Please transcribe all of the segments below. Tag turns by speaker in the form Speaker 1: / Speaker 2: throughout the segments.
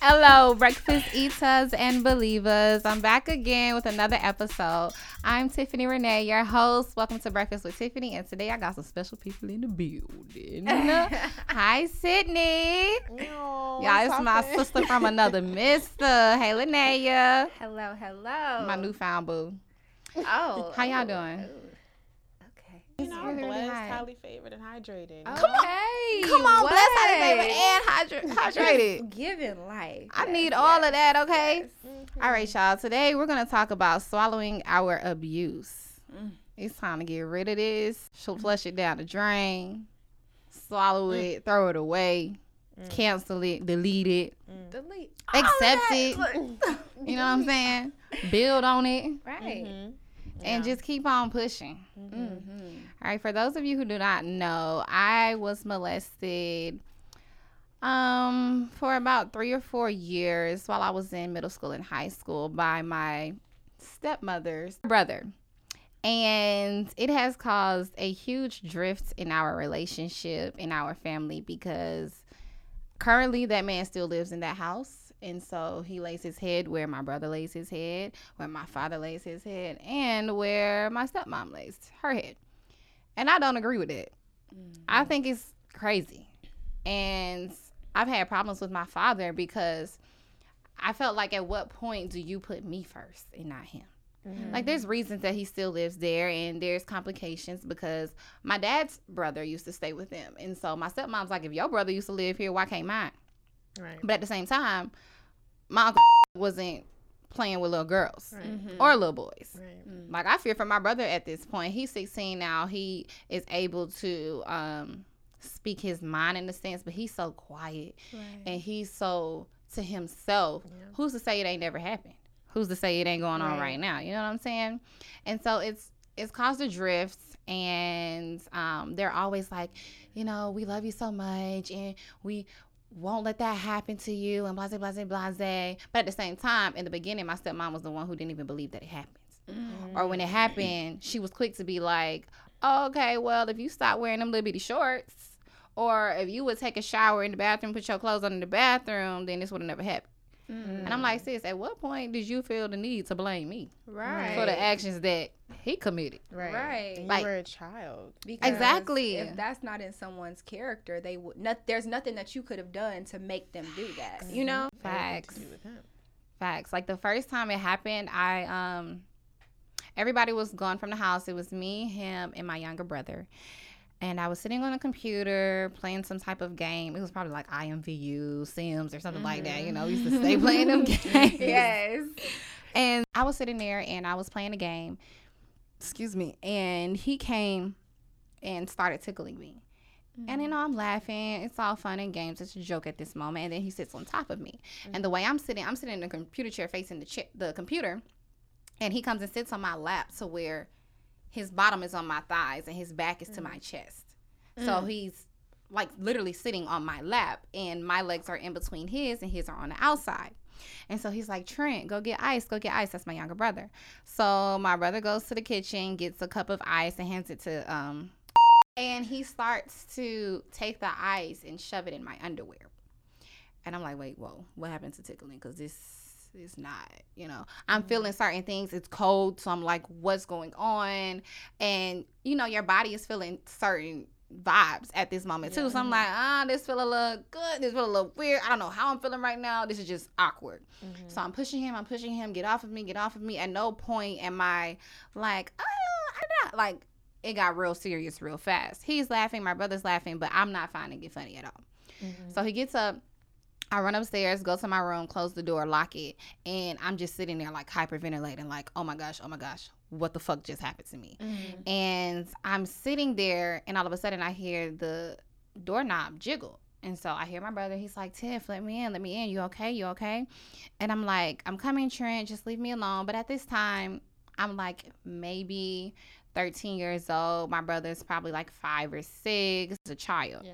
Speaker 1: Hello, breakfast eaters and believers. I'm back again with another episode. I'm Tiffany Renee, your host. Welcome to Breakfast with Tiffany, and today I got some special people in the building. Hi, Sydney.
Speaker 2: Yo,
Speaker 1: Y'all, it's my sister from another mister. Hey, Linnea.
Speaker 3: Hello, hello.
Speaker 1: My newfound boo.
Speaker 3: Oh.
Speaker 1: How y'all
Speaker 3: oh,
Speaker 1: doing?
Speaker 3: oh. Okay.
Speaker 2: You know,
Speaker 1: really, really
Speaker 2: blessed,
Speaker 1: high.
Speaker 2: highly favored, and hydrated.
Speaker 3: Okay.
Speaker 1: Come on,
Speaker 3: what?
Speaker 1: bless how they favorite and hydra- hydrated.
Speaker 3: Giving life.
Speaker 1: I
Speaker 3: Yes,
Speaker 1: need all of that, okay?
Speaker 3: yes.
Speaker 2: Mm-hmm.
Speaker 1: All right, y'all. Today we're gonna talk about swallowing our abuse.
Speaker 3: Mm.
Speaker 1: It's time to get rid of this. She'll mm. flush it down the drain, swallow mm. it, throw it away, mm. cancel it, delete it,
Speaker 3: Delete.
Speaker 1: accept it.
Speaker 3: Look.
Speaker 1: You know what I'm saying? Build on it
Speaker 3: Right.
Speaker 2: Mm-hmm.
Speaker 1: And just keep on pushing.
Speaker 3: Mm-hmm.
Speaker 1: All right, for those of you who do not know, I was molested um for about 3 or 4 years while I was in middle school and high school by my stepmother's brother. And it has caused a huge drift in our relationship in our family because currently that man still lives in that house and so he lays his head where my brother lays his head where my father lays his head and where my stepmom lays her head. And i don't agree with it i mm. think it's crazy. And i've had problems with my father because i felt like at what point do you put me first and not him? Like there's mm. reasons that he still lives there and there's complications because my dad's brother used to stay with them. And so my stepmom's like, if your brother used to live here, why can't mine?
Speaker 2: Right.
Speaker 1: But at the same time, my uncle wasn't playing with little girls
Speaker 2: Right.
Speaker 1: or little boys.
Speaker 2: Right.
Speaker 1: Like I fear for my brother at this point. He's 16 now. He is able to um speak his mind in a sense, but he's so quiet and he's so to himself.
Speaker 2: Yeah.
Speaker 1: Who's to say it ain't never happened? Who's to say it ain't going on
Speaker 3: Right.
Speaker 1: right now? You know what I'm saying? And so it's it's caused a drift and um they're always like, you know, we love you so much and we won't let that happen to you and blase blase blase. But at the same time, in the beginning, my stepmom was the one who didn't even believe that it happened. Or when it mm. happened, she was quick to be like, oh, okay, well, if you stop wearing them little bitty shorts, or if you would take a shower in the bathroom, put your clothes on in the bathroom, then this would have never happened. And I'm like, sis, at what point did you feel the need to blame me
Speaker 3: Right.
Speaker 1: for the actions that he committed?
Speaker 2: Right.
Speaker 3: Right.
Speaker 2: And you
Speaker 1: Like-
Speaker 2: were a child.
Speaker 3: Because
Speaker 1: Exactly.
Speaker 3: If that's not in someone's character, they would. Not, there's nothing that you could have done to make them do that. You know.
Speaker 1: Facts.
Speaker 2: To do with him.
Speaker 1: Facts. Like the first time it happened, I um everybody was gone from the house. It was me, him, and my younger brother. And I was sitting on a computer playing some type of game. It was probably like IMVU, Sims, or something like that. You know, we used to stay mm-hmm. playing them games.
Speaker 3: Yes.
Speaker 1: And I was sitting there and I was playing a game. Excuse me. And he came and started tickling me. And you mm. know, I'm laughing. It's all fun and games. It's a joke at this moment. And then he sits on top of me. And the mm. way I'm sitting, I'm sitting in the computer chair facing the cha- the computer. And he comes and sits on my lap to where his bottom is on my thighs and his back is to my chest. So he's like literally sitting on my lap and my legs are in between his and his are on the outside. And so he's like, Trent, go get ice, go get ice. That's my younger brother. So my brother goes to the kitchen, gets a cup of ice and hands it to um and he starts to take the ice and shove it in my underwear. And I'm like, wait, whoa, what happened to tickling? Because this is not, you know, I'm mm-hmm. feeling certain things. It's cold. So I'm like, what's going on? And, you know, your body is feeling certain vibes at this moment too. So I'm like, ah, this feel a little good. This feel a little weird. I don't know how I'm feeling right now. This is just awkward. Mm-hmm. So I'm pushing him. I'm pushing him. Get off of me. Get off of me. At no point am I like, oh, I'm not like. It got real serious real fast. He's laughing. My brother's laughing, but I'm not finding it funny at all. Mm-hmm. So he gets up. I run upstairs, go to my room, close the door, lock it, and I'm just sitting there like hyperventilating, like, oh my gosh, oh my gosh, what the fuck just happened to me? Mm-hmm. And I'm sitting there, and all of a sudden I hear the doorknob jiggle. And so I hear my brother, he's like, Tiff, let me in, let me in. You okay? You okay? And I'm like, I'm coming, Trent, just leave me alone. But at this time, I'm like maybe 13 years old. My brother's probably like five or six, a child.
Speaker 2: Yeah.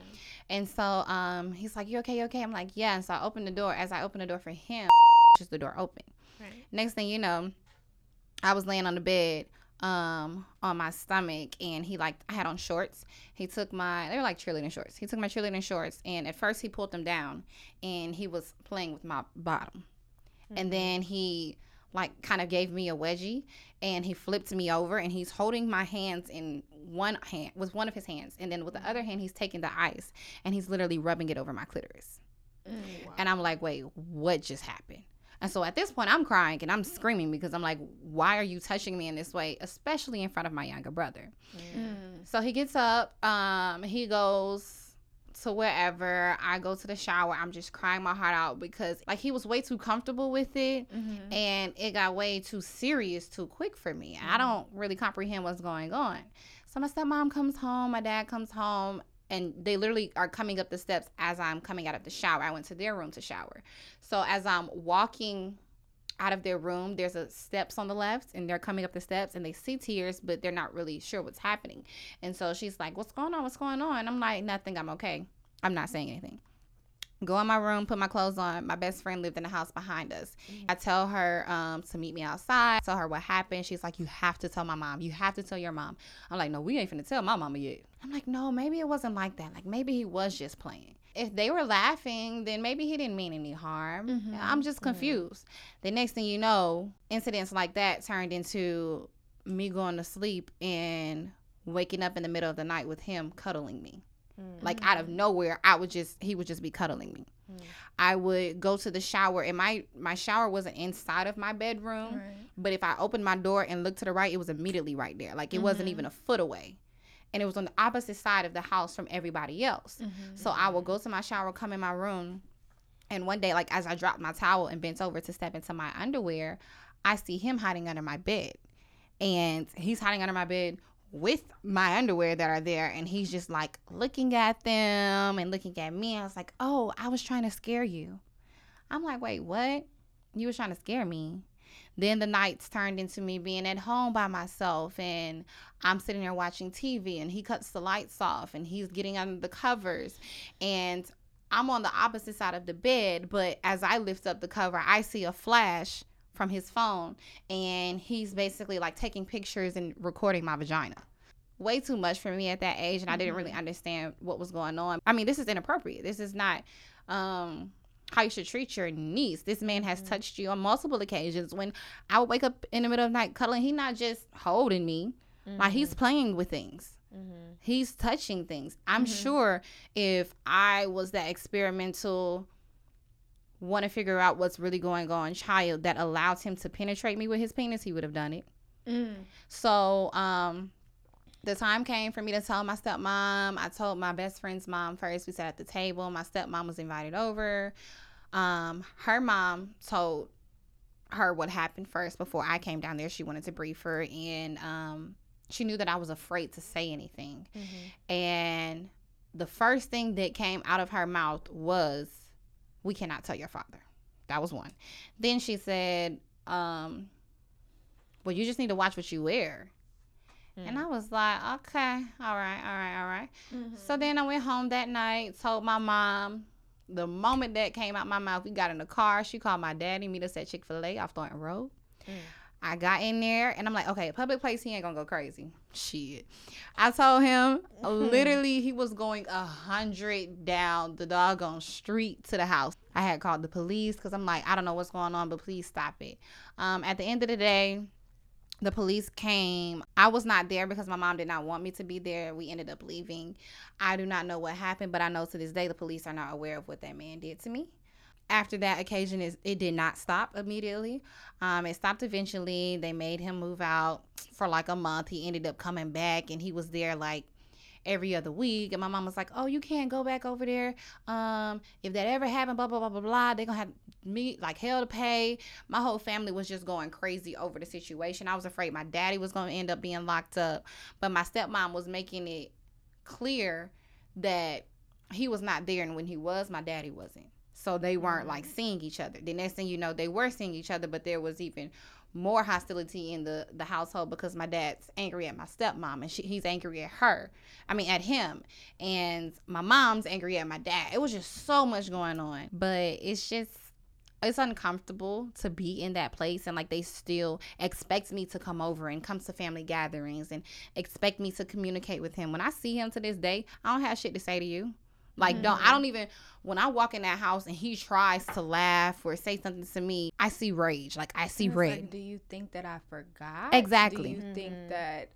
Speaker 1: And so um, he's like, You okay? You okay? I'm like, Yeah. And so I open the door. As I open the door for him, just the door open.
Speaker 2: Right.
Speaker 1: Next thing you know, I was laying on the bed, um on my stomach and he like I had on shorts. He took my they were like cheerleading shorts. He took my cheerleading shorts and at first he pulled them down and he was playing with my bottom. And then he like kind of gave me a wedgie and he flipped me over and he's holding my hands in one hand with one of his hands and then with the other hand he's taking the ice and he's literally rubbing it over my clitoris. Mm, and I'm like, wait, what just happened? And so at this point, I'm crying and I'm screaming because I'm like, why are you touching me in this way, especially in front of my younger brother? Mm. Mm. So he gets up, um, he goes to wherever. I go to the shower. I'm just crying my heart out because like he was way too comfortable with it mm-hmm. and it got way too serious too quick for me. I mm-hmm. don't really comprehend what's going on. So my stepmom comes home, my dad comes home, and they literally are coming up the steps as I'm coming out of the shower. I went to their room to shower. So as I'm walking out of their room, there's a steps on the left, and they're coming up the steps, and they see tears, but they're not really sure what's happening. And so she's like, "What's going on? What's going on?" I'm like, "Nothing. I'm okay. I'm not saying anything." Go in my room, put my clothes on. My best friend lived in the house behind us. I tell her um, to meet me outside. Tell her what happened. She's like, "You have to tell my mom. You have to tell your mom." I'm like, "No, we ain't finna tell my mama yet." I'm like, "No, maybe it wasn't like that. Like maybe he was just playing." If they were laughing, then maybe he didn't mean any harm. Mm-hmm. I'm just mm-hmm. confused. The next thing you know, incidents like that turned into me going to sleep and waking up in the middle of the night with him cuddling me. Mm. Like out of mm-hmm. nowhere, I would just he would just be cuddling me. Mm. I would go to the shower and my my shower wasn't inside of my bedroom, but if I opened my door and looked to the right, it was immediately right there. Like it wasn't even a foot away. And it was on the opposite side of the house from everybody else. Mm-hmm. So I would go to my shower, come in my room, and one day, like as I dropped my towel and bent over to step into my underwear, I see him hiding under my bed. And he's hiding under my bed with my underwear that are there. And he's just like looking at them and looking at me. I was like, oh, I was trying to scare you. I'm like, wait, what? You was trying to scare me. Then the nights turned into me being at home by myself and I'm sitting there watching TV and he cuts the lights off and he's getting under the covers and I'm on the opposite side of the bed, but as I lift up the cover, I see a flash from his phone and he's basically like taking pictures and recording my vagina. Way too much for me at that age and I didn't really understand what was going on. I mean, this is inappropriate. This is not um how you should treat your niece. This man has mm-hmm. touched you on multiple occasions. When I would wake up in the middle of the night cuddling, he not just holding me. Like he's mm-hmm. playing with things. Mm-hmm. He's touching things. I'm sure if I was that experimental want to figure out what's really going on child that allows him to penetrate me with his penis, he would have done it. Mm. So, um, the time came for me to tell my stepmom. I told my best friend's mom first. We sat at the table. My stepmom was invited over. Um, her mom told her what happened first before I came down there. She wanted to brief her, and um, she knew that I was afraid to say anything. And the first thing that came out of her mouth was, "We cannot tell your father." That was one. Then she said, um, "Well, you just need to watch what you wear." And I mm. was like, okay, all right, all right, all right. So mm-hmm. then I went home that night, told my mom. The moment that came out my mouth, we got in the car. She called my daddy, meet us at Chick fil A off Thornton Road. Mm. I got in there and I'm like, okay, public place, he ain't gonna go crazy. Shit. I told him literally he was going a hundred down the doggone street to the house. I had called the police because I'm like, I don't know what's going on, but please stop it. Um, at the end of the day, the police came. I was not there because my mom did not want me to be there. We ended up leaving. I do not know what happened, but I know to this day the police are not aware of what that man did to me. After that occasion, is it did not stop immediately. Um, it stopped eventually. They made him move out for like a month. He ended up coming back, and he was there like every other week. And my mom was like, "Oh, you can't go back over there. Um, if that ever happened, blah blah blah blah blah, they're gonna have me like hell to pay." My whole family was just going crazy over the situation. I was afraid my daddy was gonna end up being locked up, but my stepmom was making it clear that he was not there, and when he was, my daddy wasn't. So they weren't like seeing each other. The next thing you know, they were seeing each other, but there was even more hostility in the the household because my dad's angry at my stepmom and she, he's angry at her. I mean at him, and my mom's angry at my dad. It was just so much going on, but it's just it's uncomfortable to be in that place and like they still expect me to come over and come to family gatherings and expect me to communicate with him. When I see him to this day, I don't have shit to say to you. Like don't I mm-hmm. don't even when I walk in that house and he tries to laugh or say something to me, I see rage. Like I see
Speaker 3: It's
Speaker 1: red.
Speaker 3: Like, do you think that I forgot?
Speaker 1: Exactly.
Speaker 3: Do you think mm-hmm. that,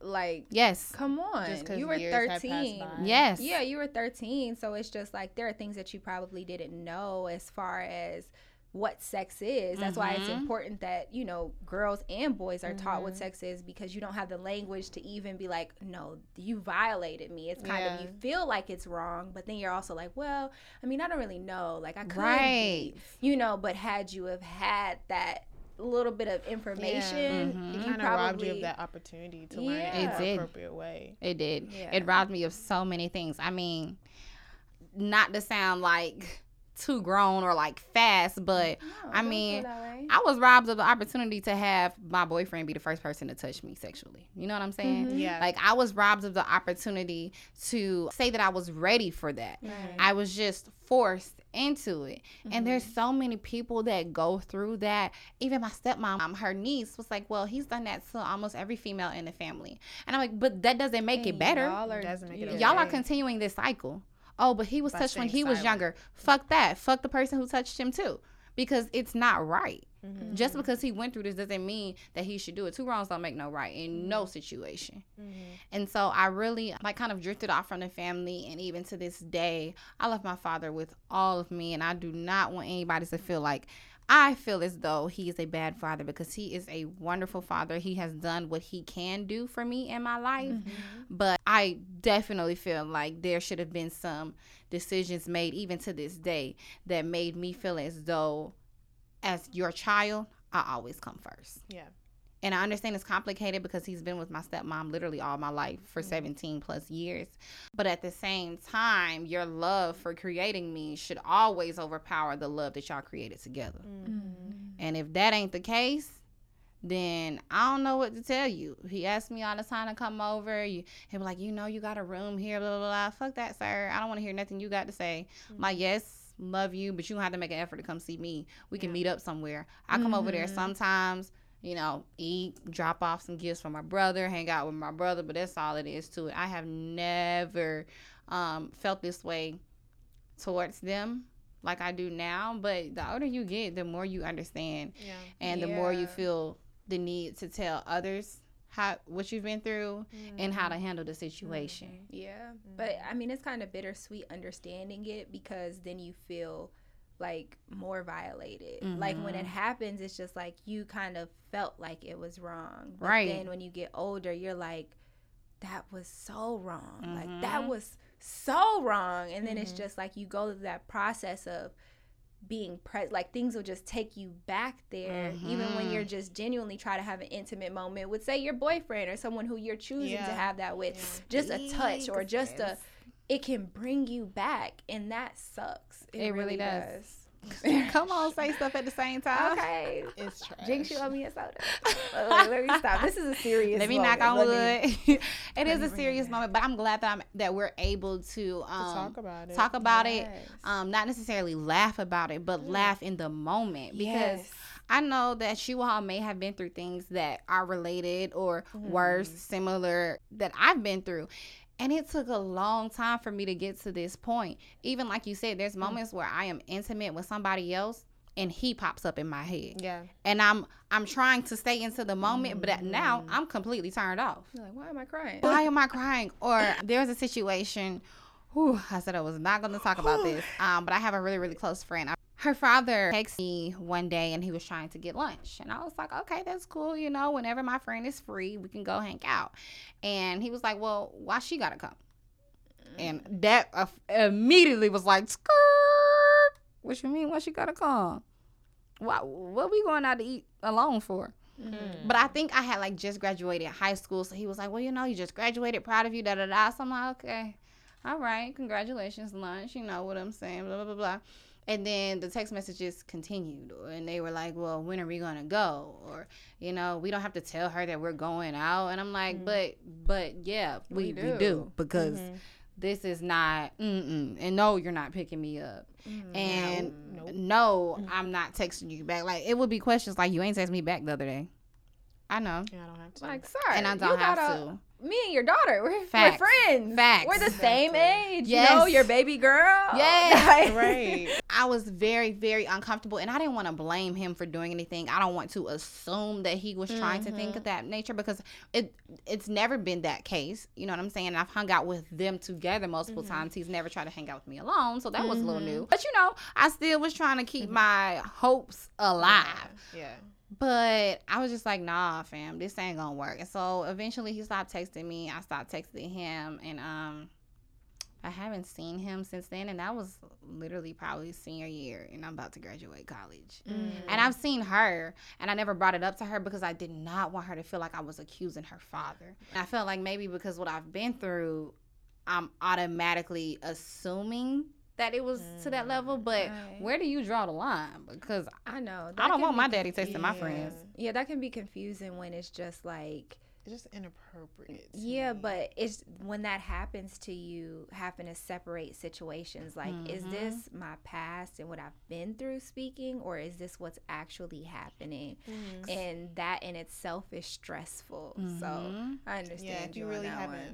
Speaker 3: like,
Speaker 1: yes.
Speaker 3: come on,
Speaker 2: Just 'cause
Speaker 3: you were
Speaker 2: years had passed
Speaker 3: thirteen.
Speaker 1: Yes.
Speaker 3: Yeah, you were 13, so it's just like there are things that you probably didn't know as far as what sex is. That's why it's
Speaker 1: Mhm.
Speaker 3: important that, you know, girls and boys are taught what sex is because you don't have the language to even be like, "No, you violated me." It's kind of you feel like it's wrong, but then you're also like, "Well, I mean, I don't really know. Like I could
Speaker 1: Right.
Speaker 3: be, you know, but had you have had that little bit of information,
Speaker 1: Mhm.
Speaker 2: It
Speaker 3: you
Speaker 2: kind of robbed you of that opportunity to learn it
Speaker 3: Yeah.
Speaker 2: in
Speaker 1: It
Speaker 2: the
Speaker 1: did.
Speaker 2: appropriate way.
Speaker 1: It did.
Speaker 3: Yeah.
Speaker 1: It robbed me of so many things. I mean, not to sound like too grown or like fast, but
Speaker 3: No,
Speaker 1: I mean. I was robbed of the opportunity to have my boyfriend be the first person to touch me sexually. You know what I'm saying?
Speaker 3: Mhm.
Speaker 2: Yeah.
Speaker 1: Like I was robbed of the opportunity to say that I was ready for that.
Speaker 3: Right.
Speaker 1: I was just forced into it.
Speaker 3: Mm-hmm.
Speaker 1: And there's so many people that go through that. Even my stepmom, um, her niece was like, Well, he's done that to almost every female in the family. And I'm like, But that doesn't make it better.
Speaker 3: Y'all are,
Speaker 2: Doesn't make it
Speaker 1: Y'all are continuing this cycle. Oh, but he was touched when he was younger. Fuck that. Fuck the person who touched him too. Because it's not right.
Speaker 2: Mm-hmm.
Speaker 1: Just because he went through this doesn't mean that he should do it. Two wrongs don't make no right in
Speaker 2: Mm-hmm.
Speaker 1: no situation. And so I really like kind of drifted off from the family and even to this day, I love my father with all of me and I do not want anybody to feel like I feel as though he is a bad father because he is a wonderful father. He has done what he can do for me in my life. Mm-hmm. But I definitely feel like there should have been some decisions made even to this day that made me feel as though as your child, I always come first.
Speaker 2: Yeah.
Speaker 1: And I understand it's complicated because he's been with my stepmom literally all my life for mm-hmm. 17 plus years. But at the same time, your love for creating me should always overpower the love that y'all created together. Mm-hmm. And if that ain't the case, then I don't know what to tell you. He asked me all the time to come over. You, he was like, you know, you got a room here, blah, blah, blah. Fuck that, sir. I don't want to hear nothing you got to say. I'm like, mm-hmm. yes, love you, but you don't have to make an effort to come see me. We can meet up somewhere. I come over there sometimes, you know, eat, drop off some gifts for my brother, hang out with my brother, but that's all it is to it. I have never um, felt this way towards them like I do now, but the older you get, the more you understand
Speaker 2: Yeah.
Speaker 1: and the more you feel the need to tell others how what you've been through and how to mm-hmm. handle the situation. Mm-hmm.
Speaker 3: Yeah, mm-hmm. but I mean, it's kind of bittersweet understanding it because then you feel like more violated. Like when it mm-hmm. happens, it's just like you kind of felt like it was wrong. But
Speaker 1: Right.
Speaker 3: Then when you get older, you're like, that was so wrong. Like that mm-hmm. was so wrong. And then it's mm-hmm. just like you go through that process of being present like things will just take you back there even when you're just genuinely try to have an intimate moment with say your boyfriend or someone who you're choosing to have that with just a touch or just a it can bring you back and that sucks it,
Speaker 1: It really
Speaker 3: really,
Speaker 1: does.
Speaker 3: does,
Speaker 1: Come on, say stuff at the same time.
Speaker 3: okay
Speaker 2: It's trash.
Speaker 3: Jinx, you owe me a soda. Wait, wait, let me stop. This is a serious.
Speaker 1: Let me
Speaker 3: moment.
Speaker 1: knock on
Speaker 3: Let
Speaker 1: wood.
Speaker 3: me-
Speaker 1: it is a serious moment, but I'm glad that I'm that we're able to um,
Speaker 2: talk about it.
Speaker 1: Talk about it. Um, not necessarily laugh about it, but laugh in the moment because
Speaker 3: Yes.
Speaker 1: I know that you all may have been through things that are related or worse, similar that I've been through. And it took a long time for me to get to this point. Even like you said, there's moments where I am intimate with somebody else and he pops up in my head.
Speaker 2: Yeah.
Speaker 1: And I'm I'm trying to stay into the moment, but now I'm completely turned off.
Speaker 3: You're like, why am I crying?
Speaker 1: Why am I crying? Or there's a situation. Whew, I said I was not going to talk about this, um, but I have a really, really close friend. Her father texted me one day and he was trying to get lunch. And I was like, okay, that's cool. You know, whenever my friend is free, we can go hang out. And he was like, well, why she got to come? And that uh, immediately was like, skirt. What you mean? Why she got to come? Why, what we going out to eat alone for? But I think I had like just graduated high school, so he was like, "Well, you know, you just graduated, proud of you." Da da da. So I'm like, "Okay, all right, congratulations, lunch." You know what I'm saying? Blah blah blah. blah. And then the text messages continued, and they were like, "Well, when are we gonna go?" Or, you know, we don't have to tell her that we're going out. And I'm like, mm-hmm. "But, but yeah, we, we, do.
Speaker 3: do.
Speaker 1: because mm-hmm. this is not, mm-mm. and no, you're not picking me up.
Speaker 3: Mm,
Speaker 1: And
Speaker 2: Nope.
Speaker 1: no, I'm not texting you back. Like, it would be questions like, you ain't text me back the other day. I know.
Speaker 2: Yeah, I don't have to.
Speaker 3: like, sorry,
Speaker 1: And I don't have
Speaker 3: gotta-
Speaker 1: to.
Speaker 3: Me and your daughter, we're,
Speaker 1: Facts.
Speaker 3: we're friends.
Speaker 1: Facts.
Speaker 3: We're the same
Speaker 2: Exactly.
Speaker 3: age. You know, your baby girl.
Speaker 1: Yes.
Speaker 2: right.
Speaker 1: I was very, very uncomfortable, and I didn't want to blame him for doing anything. I don't want to assume that he was trying to think of mm-hmm. that nature because it it's never been that case. You know what I'm saying? I've hung out with them together multiple mm-hmm. times. He's never tried to hang out with me alone, so that was a little mm-hmm. new. But you know, I still was trying to keep my hopes alive.
Speaker 2: Yeah.
Speaker 1: But I was just like, nah, fam, this ain't gonna work. And so eventually he stopped texting me. I stopped texting him and um I haven't seen him since then and that was literally probably senior year and I'm about to graduate college. Mm. And I've seen her and I never brought it up to her because I did not want her to feel like I was accusing her father. And I felt like maybe because what I've been through, I'm automatically assuming that it was to that mm, level, but
Speaker 3: Right.
Speaker 1: where do you draw the line? Because
Speaker 3: I know.
Speaker 1: I don't want my daddy texting my friends.
Speaker 3: Yeah, that can be confusing when it's just like
Speaker 2: just inappropriate.
Speaker 3: yeah,
Speaker 2: me.
Speaker 3: but it's when that happens to you, having to separate situations. Like, is
Speaker 1: Mhm.
Speaker 3: this my past and what I've been through speaking, or is this what's actually happening?
Speaker 2: Mhm.
Speaker 3: And that in itself is stressful. So
Speaker 1: Mhm.
Speaker 3: I understand.
Speaker 2: yeah, if you really haven't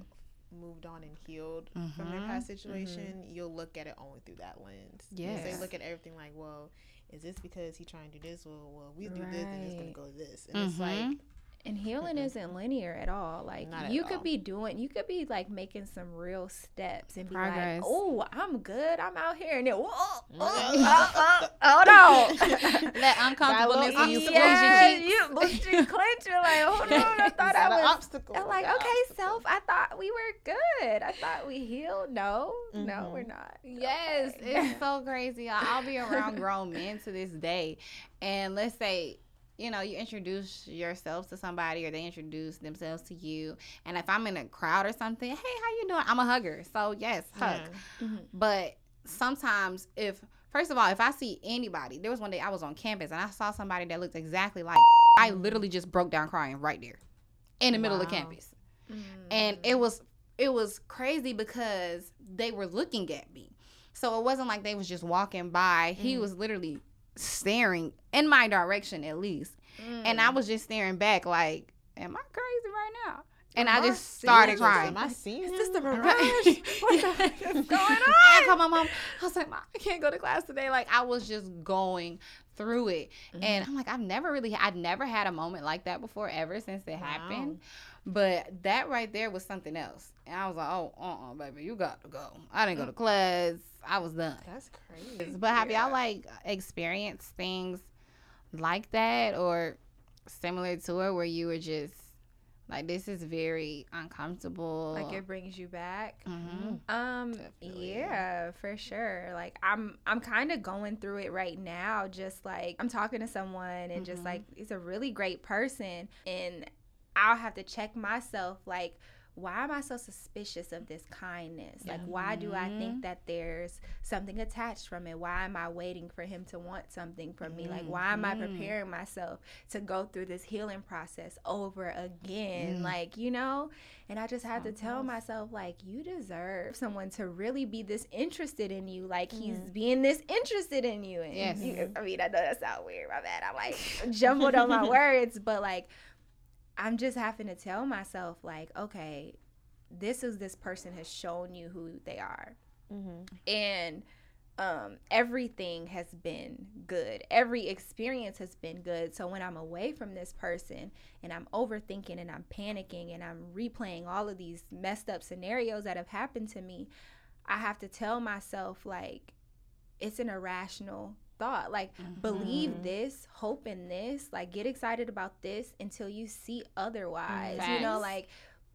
Speaker 3: one.
Speaker 2: moved on and healed from your
Speaker 1: Mhm.
Speaker 2: past situation, you'll look at it only through that lens.
Speaker 1: Yeah.
Speaker 2: They look at everything like, well, is this because he trying to do this? Well, well, we do this and it's gonna go this, and it's like
Speaker 1: Mhm.
Speaker 3: And healing isn't linear at all. Like
Speaker 2: Not at
Speaker 3: you could
Speaker 2: all.
Speaker 3: be doing, you could be like making some real steps and be like, "Oh, I'm good. I'm out here." And then, whoa, oh, oh, oh, no.
Speaker 1: that uncomfortableness
Speaker 2: little
Speaker 1: when you
Speaker 2: upset.
Speaker 1: close your
Speaker 3: yeah,
Speaker 1: cheeks.
Speaker 3: you boost your clench. You're like, hold on, I thought I
Speaker 2: Is that an
Speaker 3: was.
Speaker 2: obstacle.
Speaker 3: I'm like,
Speaker 2: Is that an
Speaker 3: okay,
Speaker 2: obstacle?
Speaker 3: self. I thought we were good. I thought we healed. No, no,
Speaker 2: Mhm.
Speaker 3: we're not.
Speaker 1: Yes,
Speaker 3: Okay.
Speaker 1: it's so crazy. I'll be around grown men to this day, and let's say, you know, you introduce yourself to somebody, or they introduce themselves to you, and if I'm in a crowd or something, hey, how you doing? I'm a hugger, so yes, hug.
Speaker 2: Yeah.
Speaker 3: Mhm.
Speaker 1: But sometimes, if first of all, if I see anybody, there was one day I was on campus and I saw somebody that looked exactly like. I literally just broke down crying right there, in the middle of campus
Speaker 3: Mm.
Speaker 1: and it was it was crazy because they were looking at me so it wasn't like they was just walking by he
Speaker 3: Mm.
Speaker 1: was literally staring in my direction at least and i was just staring back like am i crazy right now and
Speaker 3: Am
Speaker 1: i
Speaker 3: I
Speaker 1: just started
Speaker 3: serious?
Speaker 1: crying
Speaker 2: Am I seeing
Speaker 3: Is this the mirage? what the heck is going on?
Speaker 1: I called my mom. I was like, Mom, I can't go to class today. Like I was just going through it,
Speaker 3: Mm-hmm.
Speaker 1: and I'm like, I've never really, I'd never had a moment like that before, ever since it happened. But that right there was something else, and I was like, Oh, uh, uh baby, you got to go. I didn't go to class. I was done.
Speaker 2: That's crazy.
Speaker 1: But have
Speaker 3: Yeah.
Speaker 1: y'all like experienced things like that or similar to it, where you were just like, this is very uncomfortable.
Speaker 3: Like it brings you back.
Speaker 1: Mhm.
Speaker 3: Um
Speaker 2: Definitely.
Speaker 3: yeah, for sure. Like I'm I'm kind of going through it right now just like I'm talking to someone and just
Speaker 1: Mhm.
Speaker 3: like he's a really great person and I'll have to check myself like why am I so suspicious of this kindness? Like why do I think that there's something attached from it? Why am I waiting for him to want something from me? Like why am I
Speaker 1: Mhm.
Speaker 3: preparing myself to go through this healing process over again?
Speaker 1: Mm.
Speaker 3: Like, you know? And I just had to tell myself, like, you deserve someone to really be this interested in you. Like, he's
Speaker 2: Mhm.
Speaker 3: being this interested in you. And
Speaker 1: Yes.
Speaker 3: you- I mean, I know that sounds weird. My bad. I'm like jumbled on my words, but like, I'm just having to tell myself, like, okay, this is this person has shown you who they are.
Speaker 2: Mm-hmm.
Speaker 3: And um, everything has been good. Every experience has been good. So when I'm away from this person and I'm overthinking and I'm panicking and I'm replaying all of these messed up scenarios that have happened to me, I have to tell myself, like, it's an irrational thought. Like, believe
Speaker 2: Mhm.
Speaker 3: this, hope in this, like, get excited about this until you see otherwise. You know, like,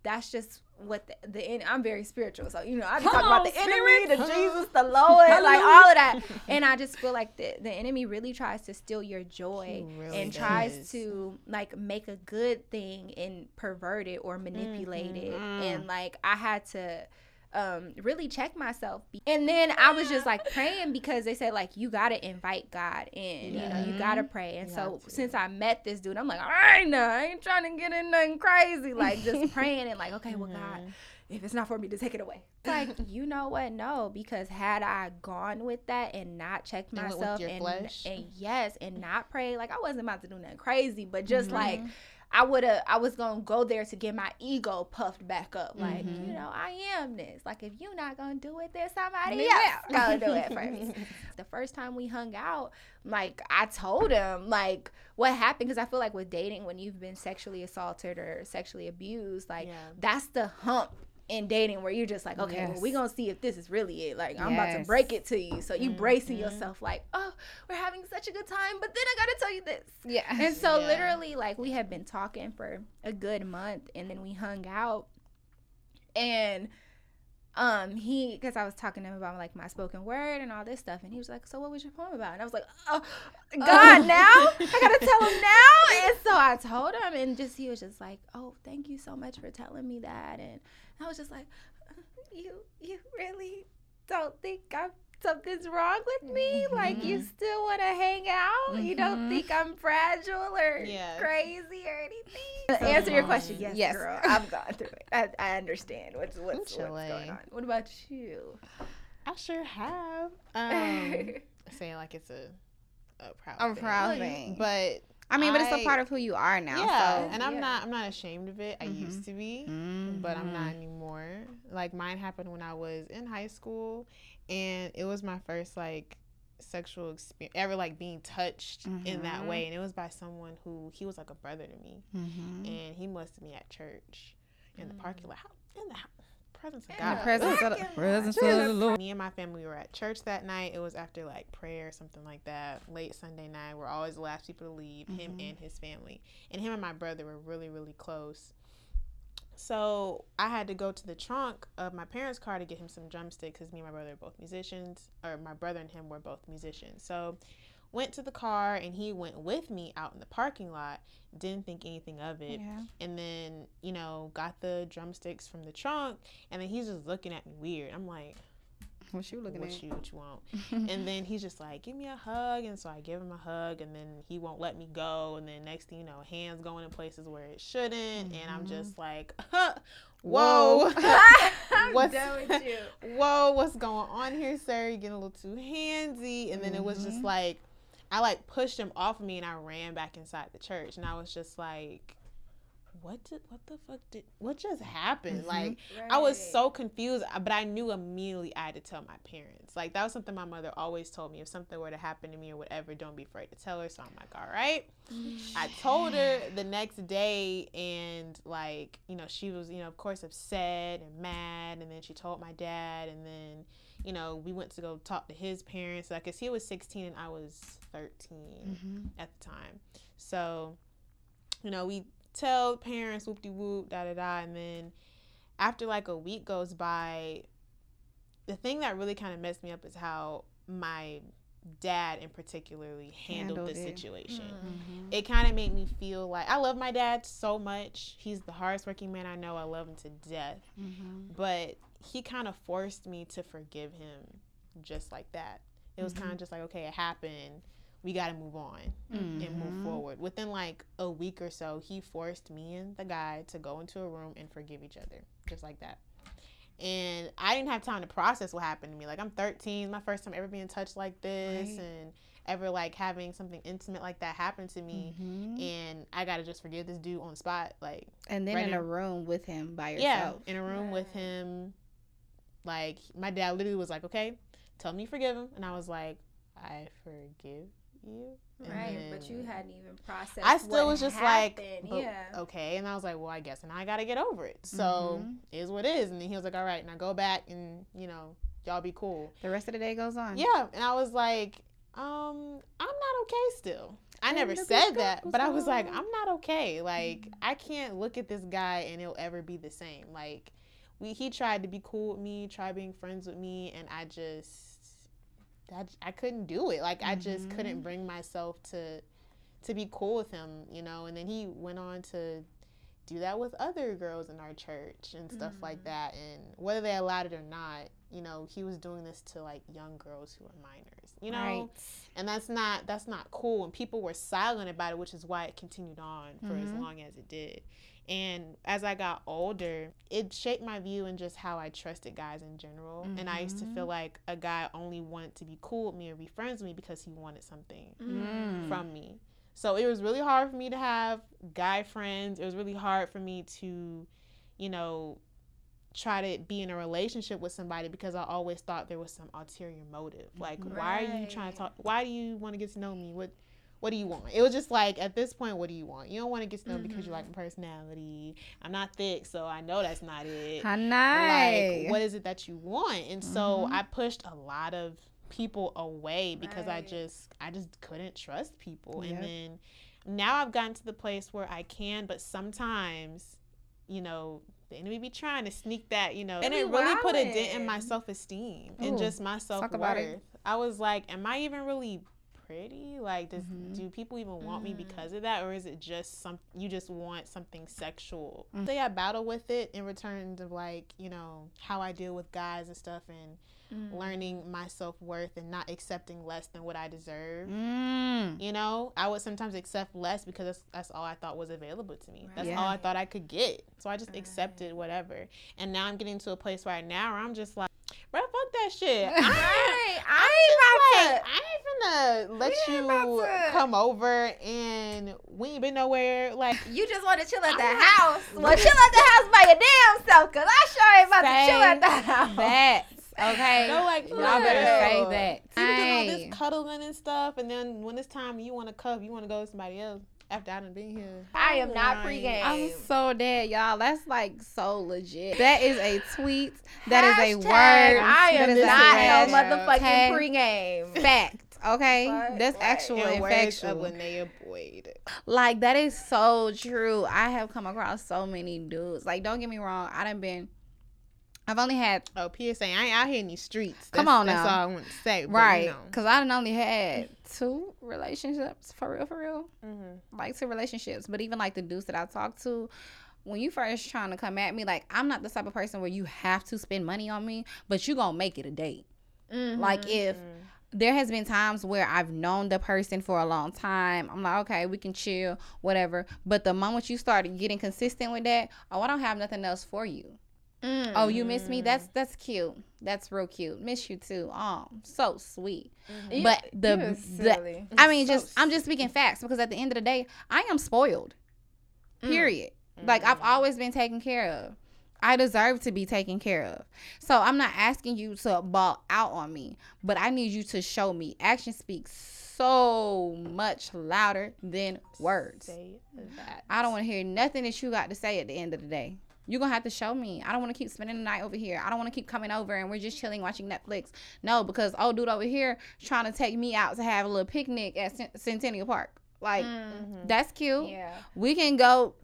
Speaker 3: that's just what the, the en- I'm very spiritual, so you know I just
Speaker 1: Come
Speaker 3: talk about the enemy, the
Speaker 2: spirit.
Speaker 3: Jesus, the Lord, like all of that, and I just feel like the the enemy really tries to steal your joy
Speaker 2: really
Speaker 3: and tries to like make a good thing and pervert it or manipulate it,
Speaker 1: Mhm.
Speaker 3: and like I had to um really check myself. And then i was just like praying because they said like you gotta invite god in you know you gotta pray. And
Speaker 2: You
Speaker 3: so since i met this dude i'm like all right now i ain't trying to get in nothing crazy. Like just praying and like okay well god if it's not for me to take it away. Like, you know what? No, because had I gone with that and not checked
Speaker 2: And
Speaker 3: myself
Speaker 2: your
Speaker 3: and, and yes, and not pray, like I wasn't about to do nothing crazy, but just
Speaker 1: Mm-hmm.
Speaker 3: like I would have I was gonna go there to get my ego puffed back up. Like,
Speaker 1: Mm-hmm.
Speaker 3: you know, I am this. Like if you're not gonna do it, there's somebody
Speaker 1: Me
Speaker 3: else gonna do it first. the first time we hung out, like I told him like what happened because I feel like with dating when you've been sexually assaulted or sexually abused, like
Speaker 2: Yeah.
Speaker 3: that's the hump in dating where you're just like, okay, well,
Speaker 1: we're
Speaker 3: gonna see if this is really it. Like I'm about to break it to you. So you bracing
Speaker 2: Mm-hmm.
Speaker 3: yourself like, oh, we're having such a good time, but then I gotta tell you this.
Speaker 1: Yeah.
Speaker 3: And so
Speaker 2: Yeah.
Speaker 3: literally like we had been talking for a good month and then we hung out and um he because I was talking to him about like my spoken word and all this stuff and he was like, So what was your poem about? And I was like, Oh God now? I gotta tell him now and so I told him and just he was just like, Oh, thank you so much for telling me that and I was just like, You you really don't think I'm something's wrong with me? Like you still wanna hang out? You don't
Speaker 1: Mhm.
Speaker 3: think I'm fragile or
Speaker 2: Yeah.
Speaker 3: crazy or anything? To answer your question, yes,
Speaker 1: Yes.
Speaker 3: girl. I've gone through it. I, I understand what's what's, what's going on. What about you?
Speaker 2: I sure have. Um, saying like it's a a proud.
Speaker 1: I'm
Speaker 2: thing.
Speaker 1: proud
Speaker 3: Well,
Speaker 1: thing.
Speaker 2: But
Speaker 1: I mean, but it's a part of who you are now.
Speaker 2: yeah,
Speaker 1: So.
Speaker 2: and I'm
Speaker 3: Yeah.
Speaker 2: not I'm not ashamed of it. I
Speaker 1: Mhm.
Speaker 2: used to be,
Speaker 1: Mm-hmm.
Speaker 2: but I'm not anymore. Like mine happened when I was in high school, and it was my first like sexual experience ever like being touched in that
Speaker 1: Mhm.
Speaker 2: way and it was by someone who he was like a brother to me
Speaker 1: Mm-hmm.
Speaker 2: and he molested me at church in the parking lot How- in the hou- presence of god
Speaker 3: the
Speaker 1: presence of the presence of the Lord.
Speaker 2: me and my family were at church that night. It was after like prayer or something like that. Late Sunday night. We're always the last people to leave. Him
Speaker 1: Mhm.
Speaker 2: and his family, and him and my brother were really really close. So I had to go to the trunk of my parents' car to get him some drumsticks because me and my brother are both musicians, or my brother and him were both musicians. So went to the car and he went with me out in the parking lot. Didn't think anything of it
Speaker 1: Yeah.
Speaker 2: and then you know got the drumsticks from the trunk and then he's just looking at me weird i'm like
Speaker 1: What you looking
Speaker 2: what
Speaker 1: at?
Speaker 2: you what you want. And then he's just like give me a hug. And so i give him a hug and then he won't let me go. And then next thing you know hands going in places where it shouldn't. And i'm mm-hmm. just like huh,
Speaker 3: whoa.
Speaker 2: What's-
Speaker 3: done with you.
Speaker 2: whoa what's going on here sir? You're getting a little too handsy. And then it was just mm-hmm. like i like pushed him off of me and i ran back inside the church. And i was just like what did what the fuck did what just happened like I was so confused, but I knew immediately I had to tell my parents. Like that was something my mother always told me. If something were to happen to me or whatever, don't be afraid to tell her. So I'm like, all right. I told her the next day, and like you know, she was you know of course upset and mad, and then she told my dad, and then you know we went to go talk to his parents, like cause he was 16 and I was 13
Speaker 1: Mm-hmm.
Speaker 2: at the time. So, you know, we tell parents whoop de whoop, da da da, and then after like a week goes by, the thing that really kind of messed me up is how my dad in particularly handled,
Speaker 1: Handled
Speaker 2: the
Speaker 1: it.
Speaker 2: situation.
Speaker 1: Mm-hmm.
Speaker 2: It kind of made me feel like I love my dad so much. He's the hardest working man I know. I love him to death.
Speaker 1: Mm-hmm.
Speaker 2: But he kind of forced me to forgive him just like that. It was kind of just like, okay, it happened. We got to move on and move
Speaker 1: Mhm.
Speaker 2: forward. Within like a week or so, he forced me and the guy to go into a room and forgive each other, just like that. And I didn't have time to process what happened to me. Like I'm 13, my first time ever being touched like this,
Speaker 1: Right.
Speaker 2: and ever like having something intimate like that happen to me.
Speaker 1: Mhm.
Speaker 2: And I gotta just forgive this dude on the spot, like
Speaker 1: And then
Speaker 2: Right
Speaker 1: in
Speaker 2: in-
Speaker 1: a room with him by yourself.
Speaker 2: yeah,
Speaker 1: yourself.
Speaker 2: in a room with him. Like my dad literally was like, "Okay, tell me you forgive him," and I was like, "I forgive you." And
Speaker 3: Right, but you hadn't even processed.
Speaker 2: I still
Speaker 3: what
Speaker 2: was just
Speaker 3: happened.
Speaker 2: like,
Speaker 3: yeah.
Speaker 2: okay, and I was like, "Well, I guess," and I got to get over it. So
Speaker 1: Mhm.
Speaker 2: it is what it is. And then he was like, "All right, now go back and you know, y'all be cool."
Speaker 1: The rest of the day goes on.
Speaker 2: Yeah, and I was like, um, I'm not okay still. I
Speaker 1: And
Speaker 2: never said that, but I was like. I'm not okay. Like, I can't look at this guy and it'll ever be the same. Like, we he tried to be cool with me, try being friends with me, and I just that I couldn't do it. Like, I just couldn't
Speaker 1: Mhm.
Speaker 2: bring myself to to be cool with him, you know. And then he went on to do that with other girls in our church and stuff like
Speaker 3: Mm.
Speaker 2: that. And whether they allowed it or not, you know, he was doing this to like young girls who are minors, you know,
Speaker 1: Right.
Speaker 2: and that's not that's not cool. And people were silent about it, which is why it continued on for as
Speaker 1: Mhm.
Speaker 2: long as it did. And as I got older, it shaped my view and just how I trusted guys in general. And I used to
Speaker 1: Mm-hmm.
Speaker 2: feel like a guy only wanted to be cool with me or be friends with me because he wanted something
Speaker 1: Mm.
Speaker 2: from me. So it was really hard for me to have guy friends. It was really hard for me to, you know, try to be in a relationship with somebody because I always thought there was some ulterior motive. Like, why are you trying to talk? Why do you want to get to know me? What What do you want? It was just like at this point, what do you want? You don't want to get to know me because you like mm-hmm. my personality. I'm not thick, so I know that's not it
Speaker 1: How nice.
Speaker 2: like what is it that you want and so mm-hmm. i pushed a lot of people away because i just i just couldn't trust people
Speaker 1: Yep.
Speaker 2: and then now i've gotten to the place where i can but sometimes you know the enemy be trying to sneak that you know and it really put a dent in my self-esteem and just my
Speaker 1: it.
Speaker 2: self-worth i was like am i even really pretty like does
Speaker 1: Mm-hmm.
Speaker 2: do people even want me because of that or is it just some you just want something sexual
Speaker 1: Mm.
Speaker 2: say i battle with it in return of like you know how i deal with guys and stuff and
Speaker 3: Mm.
Speaker 2: learning my self-worth and not accepting less than what i deserve
Speaker 1: Mm.
Speaker 2: you know i would sometimes accept less because that's, that's all i thought was available to me that's
Speaker 1: Yeah.
Speaker 2: all i thought i could get so i just accepted whatever and now i'm getting to a place right now where i'm just like bro fuck that shit I
Speaker 3: Right. I ain't
Speaker 2: like,
Speaker 3: about to.
Speaker 2: I ain't finna let
Speaker 3: We ain't about
Speaker 2: you come over and we ain't been nowhere. Like,
Speaker 3: You just want to chill at the
Speaker 2: I'm
Speaker 3: house. Well, chill at the house by your damn self, cause I sure ain't about
Speaker 1: Say
Speaker 3: to chill at the house.
Speaker 1: That okay.
Speaker 2: no, like,
Speaker 1: Y'all better say
Speaker 2: real.
Speaker 1: that.
Speaker 2: See, we doing all this cuddling and stuff, and then when it's time you want to cuff, you want to go with somebody else after I done been here.
Speaker 3: I am not
Speaker 2: Like,
Speaker 3: pregame.
Speaker 1: I'm so dead, y'all. That's like so legit. That is a tweet. That is a word.
Speaker 3: I
Speaker 1: That
Speaker 3: am
Speaker 1: is a
Speaker 3: not no motherfucking pregame.
Speaker 1: fact. Okay,
Speaker 3: Fuck,
Speaker 1: that's
Speaker 3: right.
Speaker 1: actual
Speaker 2: In
Speaker 1: and
Speaker 2: words
Speaker 1: factual.
Speaker 2: of Linnea Boyd.
Speaker 1: Like that is so true. I have come across so many dudes. Like, don't get me wrong. I done been. I've only had
Speaker 2: Oh, PSA, I ain't out here in these streets.
Speaker 1: Come
Speaker 2: That's-
Speaker 1: on
Speaker 2: That's
Speaker 1: now.
Speaker 2: all I want to say.
Speaker 1: right
Speaker 2: You know.
Speaker 1: because I've only had two relationships for real, for real.
Speaker 2: Mhm.
Speaker 1: like two relationships, but even like the dudes that I talked to, when you first trying to come at me, like I'm not the type of person where you have to spend money on me, but you gonna make it a date.
Speaker 3: Mm-hmm.
Speaker 1: Like if
Speaker 2: Mm-hmm.
Speaker 1: there has been times where I've known the person for a long time, I'm like, okay, we can chill, whatever. But the moment you started getting consistent with that, oh, I don't have nothing else for you.
Speaker 3: Mm.
Speaker 1: Oh, you miss me? That's that's cute. That's real cute. Miss you too. Oh, so sweet. Mm-hmm.
Speaker 3: You-
Speaker 1: But the, the. I mean,
Speaker 2: So
Speaker 1: just I'm just speaking facts because at the end of the day, I am spoiled. Mm. Period. Like I've mm. always been taken care of. I deserve to be taken care of. So I'm not asking you to ball out on me, but I need you to show me. Action speaks so much louder than words.
Speaker 2: Say that.
Speaker 1: I don't want to hear nothing that you got to say at the end of the day. You're to have to show me. I don't want to keep spending the night over here. I don't want to keep coming over and we're just chilling watching Netflix. No, because old dude over here trying to take me out to have a little picnic at Cent- Centennial Park. Like,
Speaker 2: Mm-hmm.
Speaker 1: that's cute.
Speaker 3: Yeah.
Speaker 1: We can go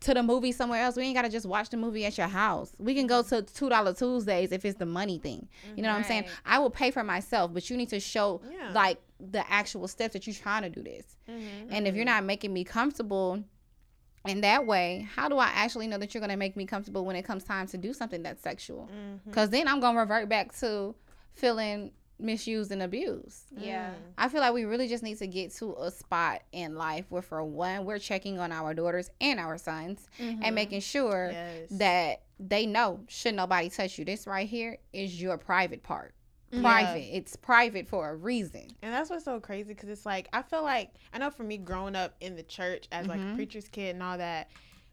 Speaker 1: to the movie somewhere else. We ain't gotta just watch the movie at your house. We can go to two dollar Tuesdays if it's the money thing. You know what I'm saying? I will pay for myself, but you need to show
Speaker 2: Yeah.
Speaker 1: like the actual steps that you're trying to do this.
Speaker 2: Mhm.
Speaker 1: And if you're not making me comfortable in that way, how do I actually know that you're gonna make me comfortable when it comes time to do something that's sexual?
Speaker 2: Mm-hmm.
Speaker 1: Because then I'm gonna revert back to feeling misused and abused.
Speaker 3: Yeah.
Speaker 1: I feel like we really just need to get to a spot in life where, for one, we're checking on our daughters and our sons and mm-hmm. making sure
Speaker 2: Yes.
Speaker 1: that they know should nobody touch you. This right here is your private part.
Speaker 2: Yeah.
Speaker 1: Private. It's private for a reason.
Speaker 2: And that's what's so crazy because it's like I feel like I know for me growing up in the church as like
Speaker 1: Mhm.
Speaker 2: a preacher's kid and all that.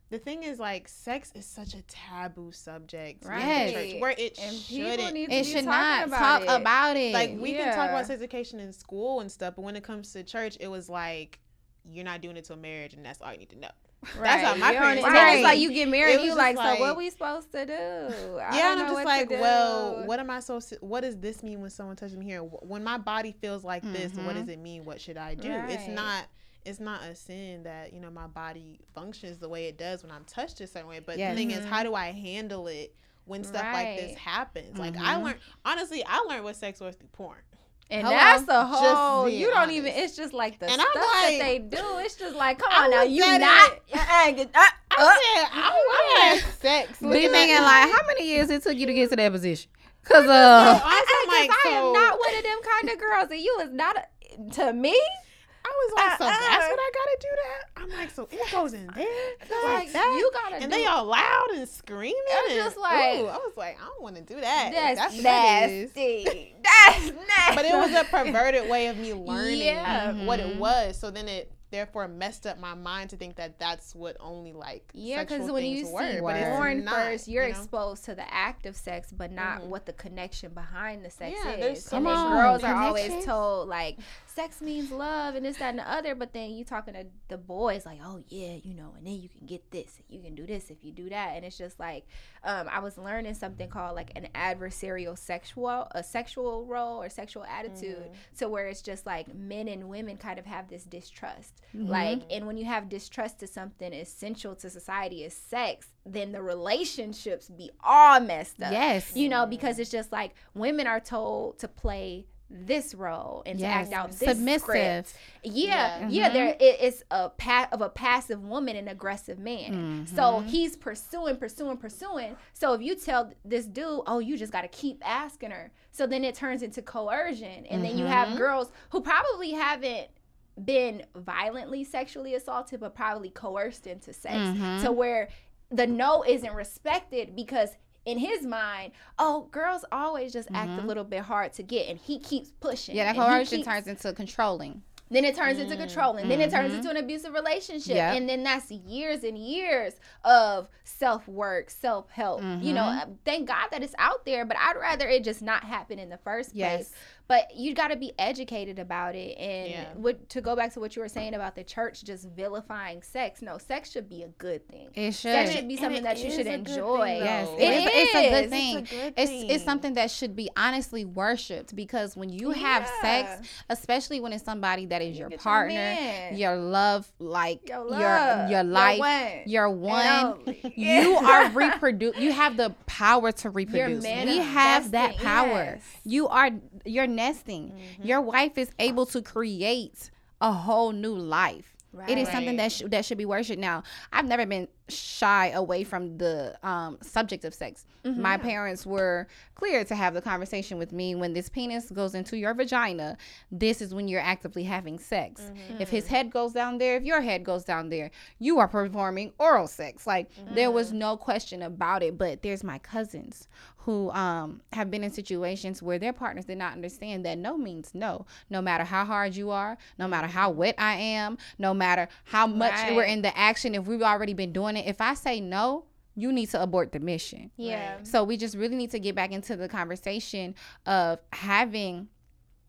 Speaker 2: The thing is like sex is such a taboo subject in the
Speaker 1: Right.
Speaker 2: church where it
Speaker 3: And
Speaker 2: shouldn't.
Speaker 3: need to
Speaker 1: It
Speaker 3: be
Speaker 1: should not
Speaker 3: about
Speaker 1: talk
Speaker 3: it.
Speaker 1: about it.
Speaker 2: like we can talk about sex education in school and stuff, but when it comes to church, it was like you're not doing it till marriage, and that's all you need to know. That's how my
Speaker 3: You don't-
Speaker 2: parents
Speaker 3: And then it's like you get
Speaker 2: It
Speaker 3: married,
Speaker 2: was
Speaker 3: you
Speaker 2: just
Speaker 3: like, so
Speaker 2: like-
Speaker 3: what we supposed to do? I
Speaker 2: yeah, and I'm just like, well, what am I supposed to? What does this mean when someone touches me here? When my body feels like this, what
Speaker 1: Mhm.
Speaker 2: does it mean? What should I do? It's not. It's not a sin that you know my body functions the way it does when I'm touched a certain way. But
Speaker 1: Yes.
Speaker 2: the thing is,
Speaker 3: Mhm.
Speaker 2: how do I handle it when stuff like this
Speaker 3: Right.
Speaker 2: happens? Like I
Speaker 1: Mhm.
Speaker 2: learned honestly, I learned what sex was through porn.
Speaker 3: And
Speaker 1: Hello?
Speaker 3: that's the whole. You don't even. It's just like the
Speaker 2: And
Speaker 3: stuff
Speaker 2: like-
Speaker 3: that they do. It's just like, come
Speaker 2: I
Speaker 3: on now, you not. I ain't get- uh, uh,
Speaker 2: I said, I, I had sex.
Speaker 1: Be thinking
Speaker 2: it.
Speaker 1: like, how many years it took you to get to that position? Cause uh,
Speaker 2: honestly, I'm like,
Speaker 3: I
Speaker 2: so-
Speaker 3: not one of them kind of girls, and you is not a, to me.
Speaker 2: I was like, so that's
Speaker 3: Uh-uh.
Speaker 2: what I gotta do that. I'm like, so it goes in there like
Speaker 3: Like,
Speaker 2: that.
Speaker 3: you gotta
Speaker 2: and they all loud and screaming.
Speaker 3: I'm
Speaker 2: and,
Speaker 3: just like-
Speaker 2: ooh, I was like, I don't want to do that.
Speaker 3: That's,
Speaker 2: that is.
Speaker 3: nasty. That's nasty.
Speaker 2: But it was a perverted way of me learning
Speaker 3: Yeah.
Speaker 2: what it
Speaker 1: Mhm.
Speaker 2: was. So then it therefore messed up my mind to think that that's what only like
Speaker 3: Yeah, because when you see
Speaker 2: were. It's
Speaker 3: porn first, you're
Speaker 2: you know?
Speaker 3: exposed to the act of sex, but not
Speaker 2: Mhm.
Speaker 3: what the connection behind the sex
Speaker 2: Yeah,
Speaker 3: is.
Speaker 2: so
Speaker 1: much
Speaker 3: girls are always told like sex means love and this, that, and the other. But then you talking to the boys like, oh yeah, you know, and then you can get this, and you can do this if you do that, and it's just like, um, I was learning something called like an adversarial sexual, a sexual role or sexual attitude,
Speaker 2: Mm-hmm.
Speaker 3: to where it's just like men and women kind of have this distrust,
Speaker 1: Mm-hmm.
Speaker 3: like, and when you have distrust to something essential to society is sex, then the relationships be all messed up.
Speaker 1: Yes.
Speaker 3: You know, because it's just like women are told to play this role and
Speaker 1: Yes.
Speaker 3: to act out this
Speaker 1: Submissive.
Speaker 3: script. Yeah,
Speaker 2: Yeah.
Speaker 3: yeah.
Speaker 1: Mhm.
Speaker 3: There, it, it's a pat of a passive woman and aggressive man. So
Speaker 1: Mhm.
Speaker 3: he's pursuing, pursuing, pursuing. So if you tell this dude, "Oh, you just got to keep asking her," so then it turns into coercion, and then you have
Speaker 1: Mhm.
Speaker 3: girls who probably haven't been violently sexually assaulted, but probably coerced into sex,
Speaker 1: Mhm.
Speaker 3: to where the no isn't respected because in his mind, oh, girls always just act a
Speaker 1: Mhm.
Speaker 3: little bit hard to get, and he keeps pushing.
Speaker 1: Yeah, that coercion
Speaker 3: keeps-
Speaker 1: turns into controlling.
Speaker 3: then it turns into controlling. Then it turns
Speaker 1: Mhm.
Speaker 3: into an abusive relationship.
Speaker 1: Yep.
Speaker 3: And then that's years and years of self work, self help. You know, uh, thank God that it's out there, but I'd rather it just not happen in the first place.
Speaker 1: Yes.
Speaker 3: But you got to be educated about it. And
Speaker 2: Yeah.
Speaker 3: what, to go back to what you were saying about the church just vilifying sex, no, sex should be a good thing.
Speaker 1: It should.
Speaker 3: Sex should be something that you should
Speaker 2: a good thing,
Speaker 3: enjoy.
Speaker 1: Yes,
Speaker 2: It
Speaker 1: it is. It's a
Speaker 3: is.
Speaker 1: good
Speaker 3: It's a
Speaker 1: thing.
Speaker 2: good
Speaker 1: It's
Speaker 2: thing.
Speaker 1: it's something that should be honestly worshipped because when you have sex, especially when it's somebody that is your
Speaker 3: your
Speaker 1: partner,
Speaker 3: man.
Speaker 1: your love, like
Speaker 3: Your
Speaker 1: your
Speaker 3: love,
Speaker 1: your
Speaker 3: your
Speaker 1: life,
Speaker 3: one,
Speaker 1: your one. You are reproduce. You have the power to reproduce. We have that power.
Speaker 3: yes.
Speaker 1: You are you're nesting.
Speaker 3: Mm-hmm.
Speaker 1: Your wife is able to create a whole new life. It is something that sh- that should be worshipped. Now, I've never been shy away from the um, subject of sex.
Speaker 3: Mm-hmm.
Speaker 1: My parents were clear to have the conversation with me. When this penis goes into your vagina, this is when you're actively having sex.
Speaker 3: Mm-hmm.
Speaker 1: If his head goes down there, if your head goes down there, you are performing oral sex. Like there was
Speaker 3: Mm-hmm.
Speaker 1: no question about it. But there's my cousins who um, have been in situations where their partners did not understand that no means no. No matter how hard you are, no matter how wet I am, no matter how much we're in the action, if we've already been doing it, if I say no, you need to abort the mission.
Speaker 3: Yeah.
Speaker 1: So we just really need to get back into the conversation of having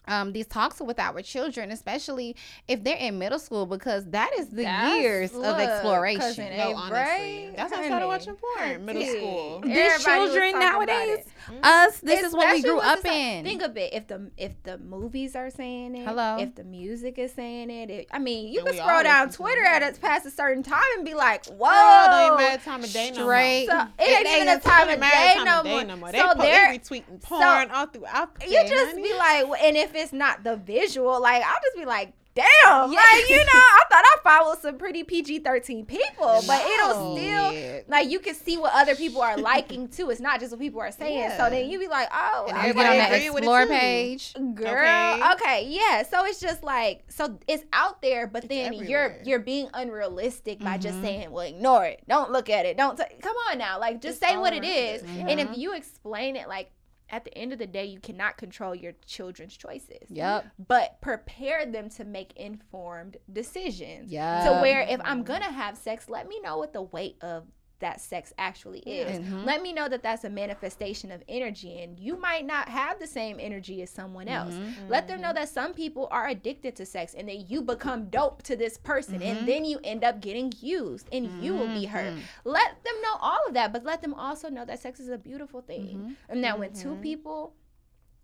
Speaker 1: um, these talks with our children, especially if they're in middle school, because that is the
Speaker 3: That's-
Speaker 1: years of exploration.
Speaker 2: No, honestly.
Speaker 3: Bray,
Speaker 2: That's how I
Speaker 3: honey,
Speaker 2: started watching porn, middle
Speaker 3: honey.
Speaker 2: school.
Speaker 1: These
Speaker 3: Everybody was
Speaker 1: children
Speaker 3: talking about
Speaker 1: nowadays, us, this is what we grew up
Speaker 3: the-
Speaker 1: in.
Speaker 3: Think of it. If the if the movies are saying it,
Speaker 1: Hello?
Speaker 3: If the music is saying it, it I mean, you
Speaker 2: And
Speaker 3: can scroll down Twitter at a past a certain time and be like, "Whoa!"
Speaker 2: Girl, don't even time of day no more.
Speaker 1: Straight.
Speaker 3: So it ain't even a time of day no more.
Speaker 2: They,
Speaker 3: So
Speaker 2: po- they
Speaker 3: they're
Speaker 2: retweeting porn all throughout the
Speaker 3: you
Speaker 2: day,
Speaker 3: just
Speaker 2: honey.
Speaker 3: be like, and if it's not the visual, like I'll just be like, damn, like you know, I thought I followed some pretty PG thirteen people, but it'll still
Speaker 1: Yeah.
Speaker 3: like you can see what other people are liking too. It's not just what people are saying.
Speaker 2: Yeah.
Speaker 3: So then you be like, oh,
Speaker 2: And
Speaker 3: I
Speaker 1: You
Speaker 3: was
Speaker 1: get on that
Speaker 2: agree with it
Speaker 1: explore
Speaker 2: too.
Speaker 1: page.
Speaker 3: girl
Speaker 2: Okay.
Speaker 3: okay. yeah so it's just like so it's out there but
Speaker 2: It's
Speaker 3: then you're you're being unrealistic by just
Speaker 1: Mhm.
Speaker 3: saying well ignore it don't look at it don't t- come on now like just
Speaker 2: It's
Speaker 3: say what it is.
Speaker 2: all is
Speaker 3: and if you explain it like at the end of the day you cannot control your children's choices
Speaker 1: Yep.
Speaker 3: but prepare them to make informed decisions
Speaker 1: Yeah.
Speaker 3: to where if i'm gonna have sex let me know what the weight of that sex actually is
Speaker 1: Mhm.
Speaker 3: let me know that that's a manifestation of energy and you might not have the same energy as someone else
Speaker 1: Mhm.
Speaker 3: let them know that some people are addicted to sex and that you become dope to this person
Speaker 1: Mhm.
Speaker 3: and then you end up getting used and you will be hurt
Speaker 1: Mhm.
Speaker 3: let them know all of that but let them also know that sex is a beautiful thing
Speaker 1: Mhm.
Speaker 3: and that when two
Speaker 2: Mhm.
Speaker 3: people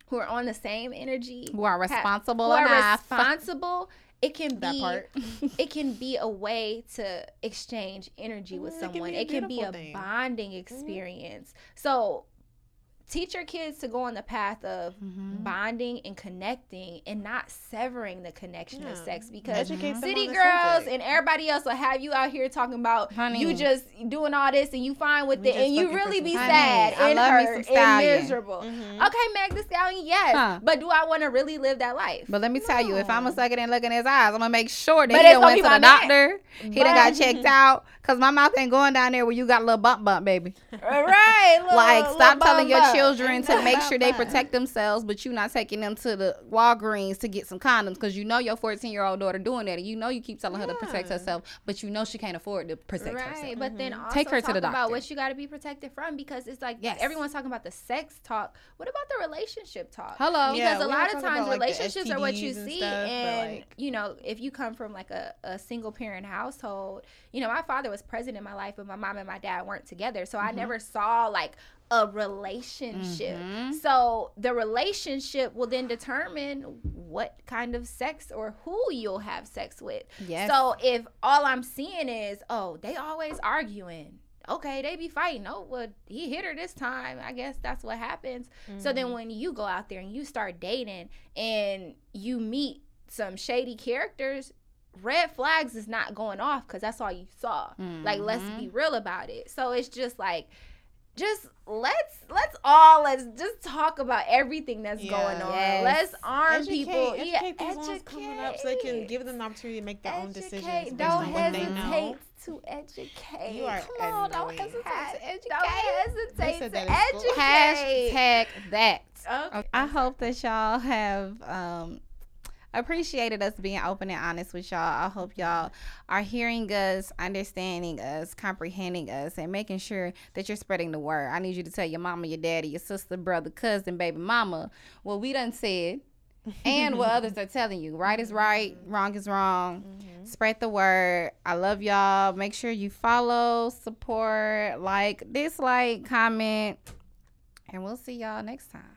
Speaker 3: who are on the same energy
Speaker 1: Who are
Speaker 3: ha-
Speaker 1: responsible
Speaker 3: who are
Speaker 1: enough.
Speaker 3: responsible it can
Speaker 2: that
Speaker 3: be
Speaker 2: part.
Speaker 3: it can be a way to exchange energy with
Speaker 2: Mm, it can
Speaker 3: someone.
Speaker 2: be a
Speaker 3: It can be a bonding experience. So teach your kids to go on the path of
Speaker 1: Mm-hmm.
Speaker 3: bonding and connecting and not severing the connection of sex because
Speaker 2: Educate them
Speaker 3: city girls
Speaker 2: subject.
Speaker 3: and everybody else will have you out here talking about
Speaker 1: Honey.
Speaker 3: you just doing all this and you fine with it and you really be
Speaker 2: some
Speaker 3: sad
Speaker 1: I
Speaker 3: and hurt and
Speaker 1: stallion.
Speaker 3: miserable.
Speaker 2: Mhm.
Speaker 3: Okay, Meg the Stallion, yes,
Speaker 1: Huh.
Speaker 3: but do I want to really live that life?
Speaker 1: But let me tell you, if I'm
Speaker 3: No.
Speaker 1: gonna suck it and look in his eyes, I'm gonna make sure that
Speaker 3: But
Speaker 1: he
Speaker 3: it's
Speaker 1: done went to
Speaker 3: my
Speaker 1: the
Speaker 3: man.
Speaker 1: doctor. He done got checked out. Cause my mouth ain't going down there where you got a little bump bump, baby.
Speaker 3: All right, little-
Speaker 1: like
Speaker 3: little
Speaker 1: stop telling your
Speaker 3: bump.
Speaker 1: children to make sure they protect themselves, but you not taking them to the Walgreens to get some condoms because you know your 14 year old daughter doing that, and you know you keep telling her to protect herself, but you know she can't afford to protect
Speaker 3: Right,
Speaker 1: herself.
Speaker 3: but then mm-hmm. also
Speaker 1: Take her to
Speaker 3: talk
Speaker 1: the
Speaker 3: about
Speaker 1: doctor.
Speaker 3: what you got to be protected from because it's like
Speaker 1: Yes.
Speaker 3: everyone's talking about the sex talk. What about the relationship talk?
Speaker 1: Hello.
Speaker 2: Yeah,
Speaker 3: because a lot of times
Speaker 2: about, like,
Speaker 3: relationships are what you
Speaker 2: and
Speaker 3: see
Speaker 2: stuff,
Speaker 3: and
Speaker 2: like-
Speaker 3: you know if you come from like a, a single parent household you know my father was present in my life but my mom and my dad weren't together so
Speaker 2: Mm-hmm.
Speaker 3: i never saw like a relationship
Speaker 1: Mhm.
Speaker 3: so the relationship will then determine what kind of sex or who you'll have sex with
Speaker 1: Yes.
Speaker 3: so if all i'm seeing is oh they always arguing okay they be fighting oh well he hit her this time i guess that's what happens so
Speaker 2: Mm-hmm.
Speaker 3: then when you go out there and you start dating and you meet some shady characters, red flags is not going off because that's all you saw. Like let's be real about it. So it's just like just let's let's all let's just talk about everything that's
Speaker 2: Yeah.
Speaker 3: going on.
Speaker 1: Yes.
Speaker 3: Let's arm
Speaker 2: educate,
Speaker 3: people.
Speaker 2: educate
Speaker 3: yeah,
Speaker 2: these ones coming up so they can give them the opportunity to make their own decisions.
Speaker 3: Don't
Speaker 2: on what they know.
Speaker 3: hesitate to educate.
Speaker 2: You are
Speaker 3: Come on, don't hesitate to educate.
Speaker 1: educate.
Speaker 3: Don't hesitate to
Speaker 2: that in school.
Speaker 3: educate.
Speaker 1: Hashtag that.
Speaker 3: Okay.
Speaker 1: I hope that y'all have um appreciated us being open and honest with y'all. I hope y'all are hearing us, understanding us, comprehending us, and making sure that you're spreading the word. I need you to tell your mama, your daddy, your sister, brother, cousin, baby mama what we done said and what others are telling you. Right is right, wrong is wrong. Mm-hmm. Spread the word. I love y'all. Make sure you follow, support, like, dislike, comment, and we'll see y'all next time.